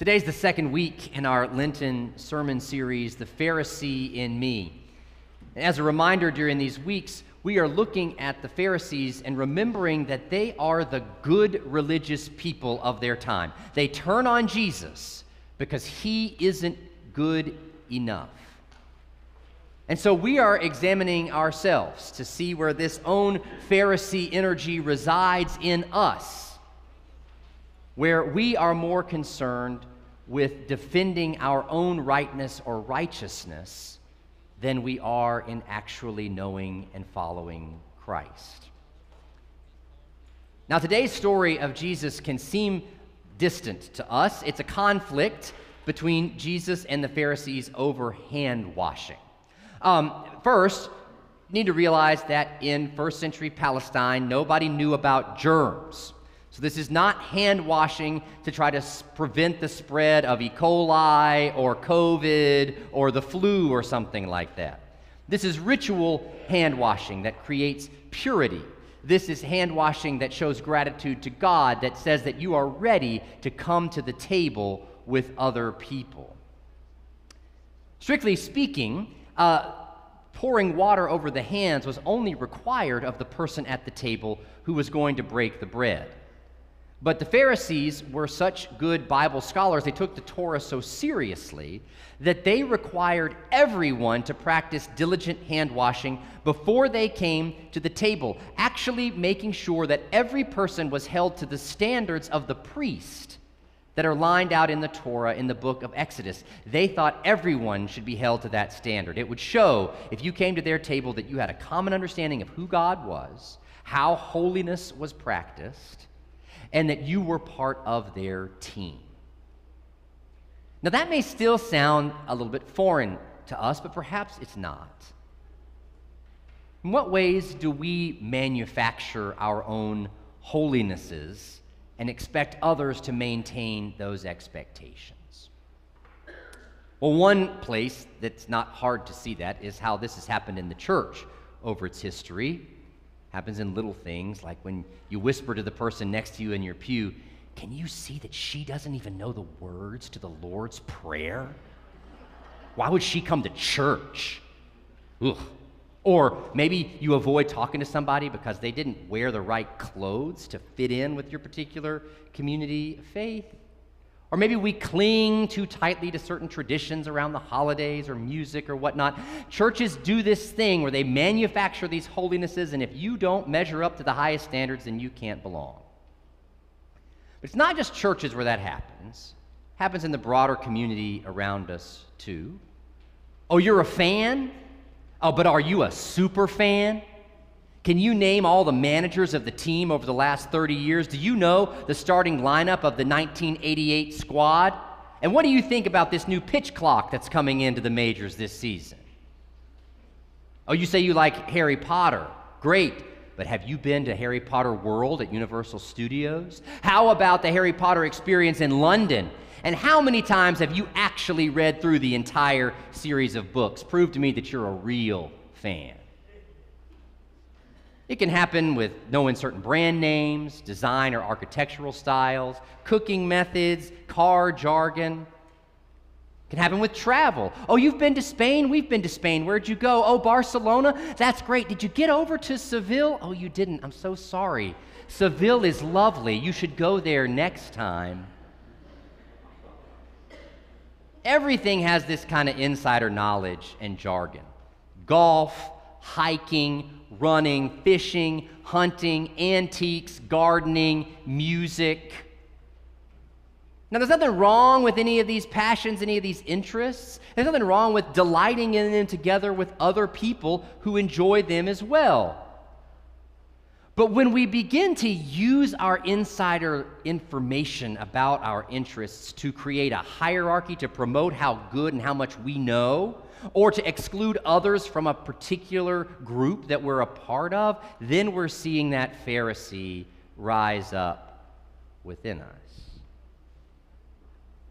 Today's the second week in our Lenten sermon series, The Pharisee in Me. And as a reminder, during these weeks, we are looking at the Pharisees and remembering that they are the good religious people of their time. They turn on Jesus because he isn't good enough. And so we are examining ourselves to see where this own Pharisee energy resides in us, where we are more concerned with defending our own rightness or righteousness than we are in actually knowing and following Christ. Now, today's story of Jesus can seem distant to us. It's a conflict between Jesus and the Pharisees over hand washing. Um, first, need to realize that in first century Palestine, nobody knew about germs. So, this is not hand washing to try to prevent the spread of E. coli or COVID or the flu or something like that. This is ritual hand washing that creates purity. This is hand washing that shows gratitude to God, that says that you are ready to come to the table with other people. Strictly speaking, uh, pouring water over the hands was only required of the person at the table who was going to break the bread. But the Pharisees were such good Bible scholars, they took the Torah so seriously that they required everyone to practice diligent hand washing before they came to the table, actually making sure that every person was held to the standards of the priest that are lined out in the Torah in the book of Exodus. They thought everyone should be held to that standard. It would show, if you came to their table, that you had a common understanding of who God was, how holiness was practiced and that you were part of their team. Now, that may still sound a little bit foreign to us, but perhaps it's not. In what ways do we manufacture our own holinesses and expect others to maintain those expectations? Well, one place that's not hard to see that is how this has happened in the church over its history happens in little things like when you whisper to the person next to you in your pew, Can you see that she doesn't even know the words to the Lord's Prayer? Why would she come to church? Ugh. Or maybe you avoid talking to somebody because they didn't wear the right clothes to fit in with your particular community of faith. Or maybe we cling too tightly to certain traditions around the holidays or music or whatnot. Churches do this thing where they manufacture these holinesses, and if you don't measure up to the highest standards, then you can't belong. But it's not just churches where that happens. It happens in the broader community around us too. Oh, you're a fan? Oh, but are you a super fan? Can you name all the managers of the team over the last 30 years? Do you know the starting lineup of the 1988 squad? And what do you think about this new pitch clock that's coming into the majors this season? Oh, you say you like Harry Potter. Great. But have you been to Harry Potter World at Universal Studios? How about the Harry Potter experience in London? And how many times have you actually read through the entire series of books? Prove to me that you're a real fan. It can happen with knowing certain brand names, design or architectural styles, cooking methods, car jargon. It can happen with travel. Oh, you've been to Spain? We've been to Spain. Where'd you go? Oh, Barcelona? That's great. Did you get over to Seville? Oh, you didn't. I'm so sorry. Seville is lovely. You should go there next time. Everything has this kind of insider knowledge and jargon golf, hiking, running, fishing, hunting, antiques, gardening, music. Now, there's nothing wrong with any of these passions, any of these interests. There's nothing wrong with delighting in them together with other people who enjoy them as well. But when we begin to use our insider information about our interests to create a hierarchy to promote how good and how much we know, or to exclude others from a particular group that we're a part of, then we're seeing that Pharisee rise up within us.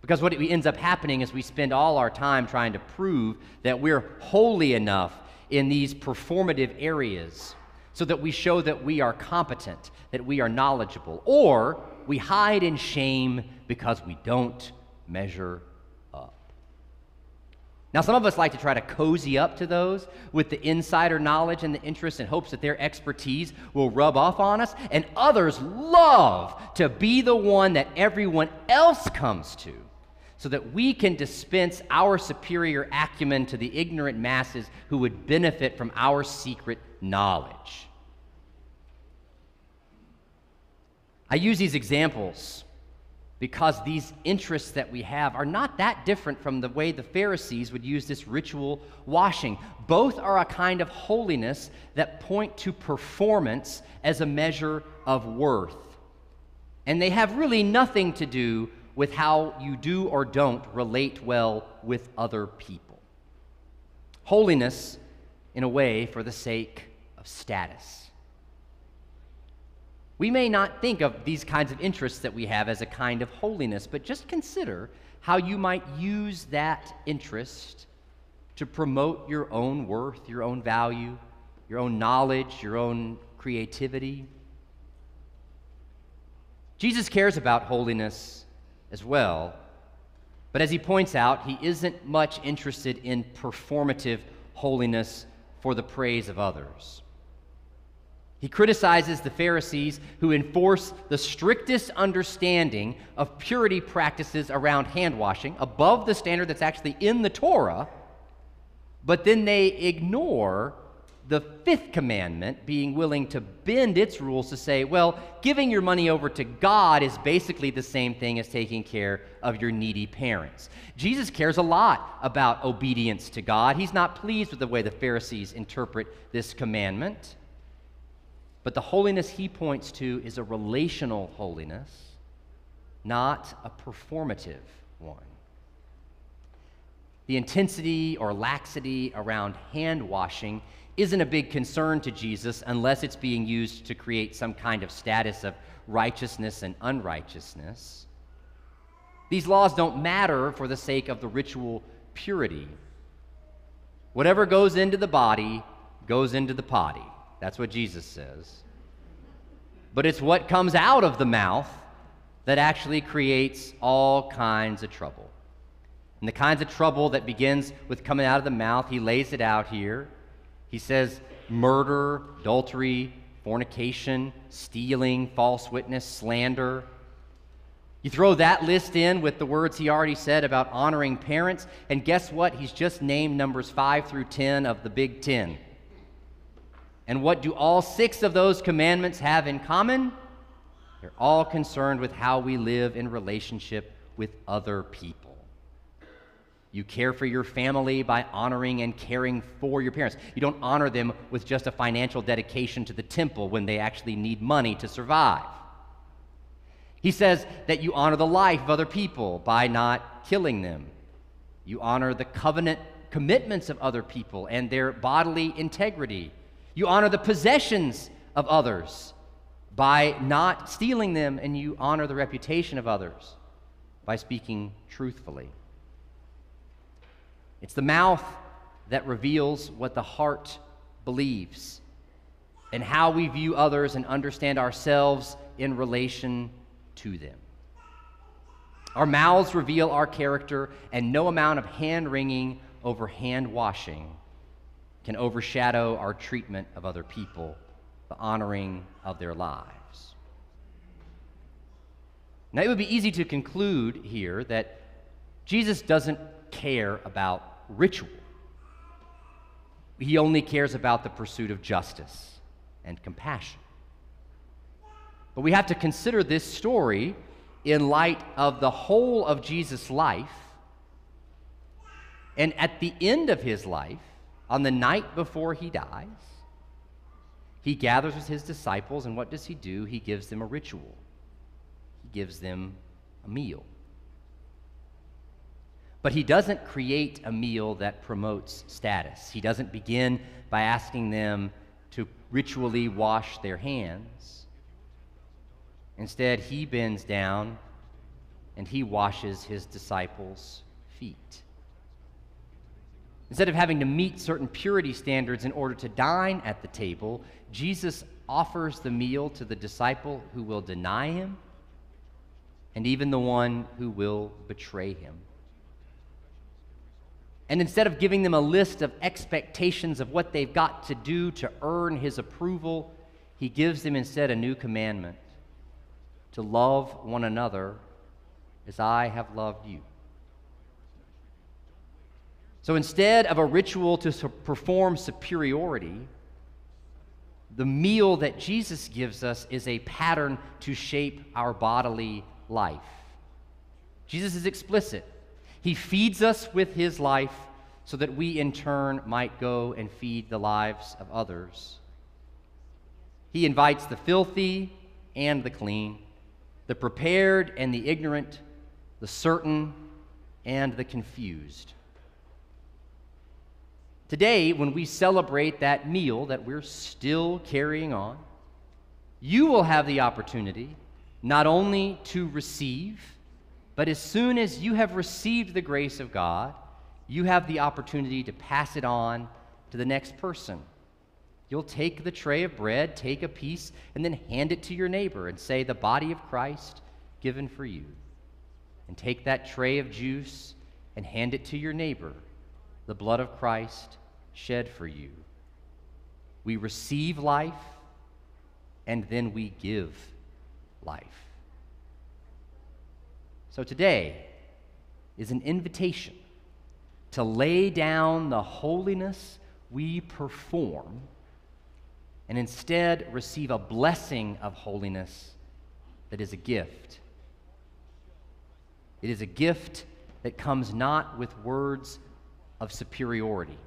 Because what ends up happening is we spend all our time trying to prove that we're holy enough in these performative areas so that we show that we are competent, that we are knowledgeable, or we hide in shame because we don't measure up. Now, some of us like to try to cozy up to those with the insider knowledge and the interest in hopes that their expertise will rub off on us, and others love to be the one that everyone else comes to so that we can dispense our superior acumen to the ignorant masses who would benefit from our secret knowledge. I use these examples because these interests that we have are not that different from the way the Pharisees would use this ritual washing. Both are a kind of holiness that point to performance as a measure of worth. And they have really nothing to do with how you do or don't relate well with other people. Holiness, in a way, for the sake of status. We may not think of these kinds of interests that we have as a kind of holiness, but just consider how you might use that interest to promote your own worth, your own value, your own knowledge, your own creativity. Jesus cares about holiness as well, but as he points out, he isn't much interested in performative holiness for the praise of others. He criticizes the Pharisees who enforce the strictest understanding of purity practices around hand washing above the standard that's actually in the Torah, but then they ignore the fifth commandment, being willing to bend its rules to say, well, giving your money over to God is basically the same thing as taking care of your needy parents. Jesus cares a lot about obedience to God. He's not pleased with the way the Pharisees interpret this commandment. But the holiness he points to is a relational holiness, not a performative one. The intensity or laxity around hand washing isn't a big concern to Jesus unless it's being used to create some kind of status of righteousness and unrighteousness. These laws don't matter for the sake of the ritual purity. Whatever goes into the body goes into the potty. That's what Jesus says. But it's what comes out of the mouth that actually creates all kinds of trouble. And the kinds of trouble that begins with coming out of the mouth, he lays it out here. He says murder, adultery, fornication, stealing, false witness, slander. You throw that list in with the words he already said about honoring parents, and guess what? He's just named numbers 5 through 10 of the Big Ten. And what do all six of those commandments have in common? They're all concerned with how we live in relationship with other people. You care for your family by honoring and caring for your parents. You don't honor them with just a financial dedication to the temple when they actually need money to survive. He says that you honor the life of other people by not killing them. You honor the covenant commitments of other people and their bodily integrity you honor the possessions of others by not stealing them, and you honor the reputation of others by speaking truthfully. It's the mouth that reveals what the heart believes and how we view others and understand ourselves in relation to them. Our mouths reveal our character, and no amount of hand wringing over hand washing can overshadow our treatment of other people, the honoring of their lives. Now, it would be easy to conclude here that Jesus doesn't care about ritual. He only cares about the pursuit of justice and compassion. But we have to consider this story in light of the whole of Jesus' life. And at the end of his life, on the night before he dies, he gathers with his disciples, and what does he do? He gives them a ritual, he gives them a meal. But he doesn't create a meal that promotes status. He doesn't begin by asking them to ritually wash their hands. Instead, he bends down and he washes his disciples' feet. Instead of having to meet certain purity standards in order to dine at the table, Jesus offers the meal to the disciple who will deny him and even the one who will betray him. And instead of giving them a list of expectations of what they've got to do to earn his approval, he gives them instead a new commandment to love one another as I have loved you. So instead of a ritual to perform superiority, the meal that Jesus gives us is a pattern to shape our bodily life. Jesus is explicit. He feeds us with his life so that we in turn might go and feed the lives of others. He invites the filthy and the clean, the prepared and the ignorant, the certain and the confused. Today, when we celebrate that meal that we're still carrying on, you will have the opportunity not only to receive, but as soon as you have received the grace of God, you have the opportunity to pass it on to the next person. You'll take the tray of bread, take a piece, and then hand it to your neighbor and say, The body of Christ given for you. And take that tray of juice and hand it to your neighbor, the blood of Christ shed for you. We receive life and then we give life. So today is an invitation to lay down the holiness we perform and instead receive a blessing of holiness that is a gift. It is a gift that comes not with words of superiority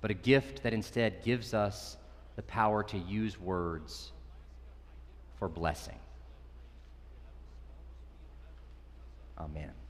but a gift that instead gives us the power to use words for blessing. Amen.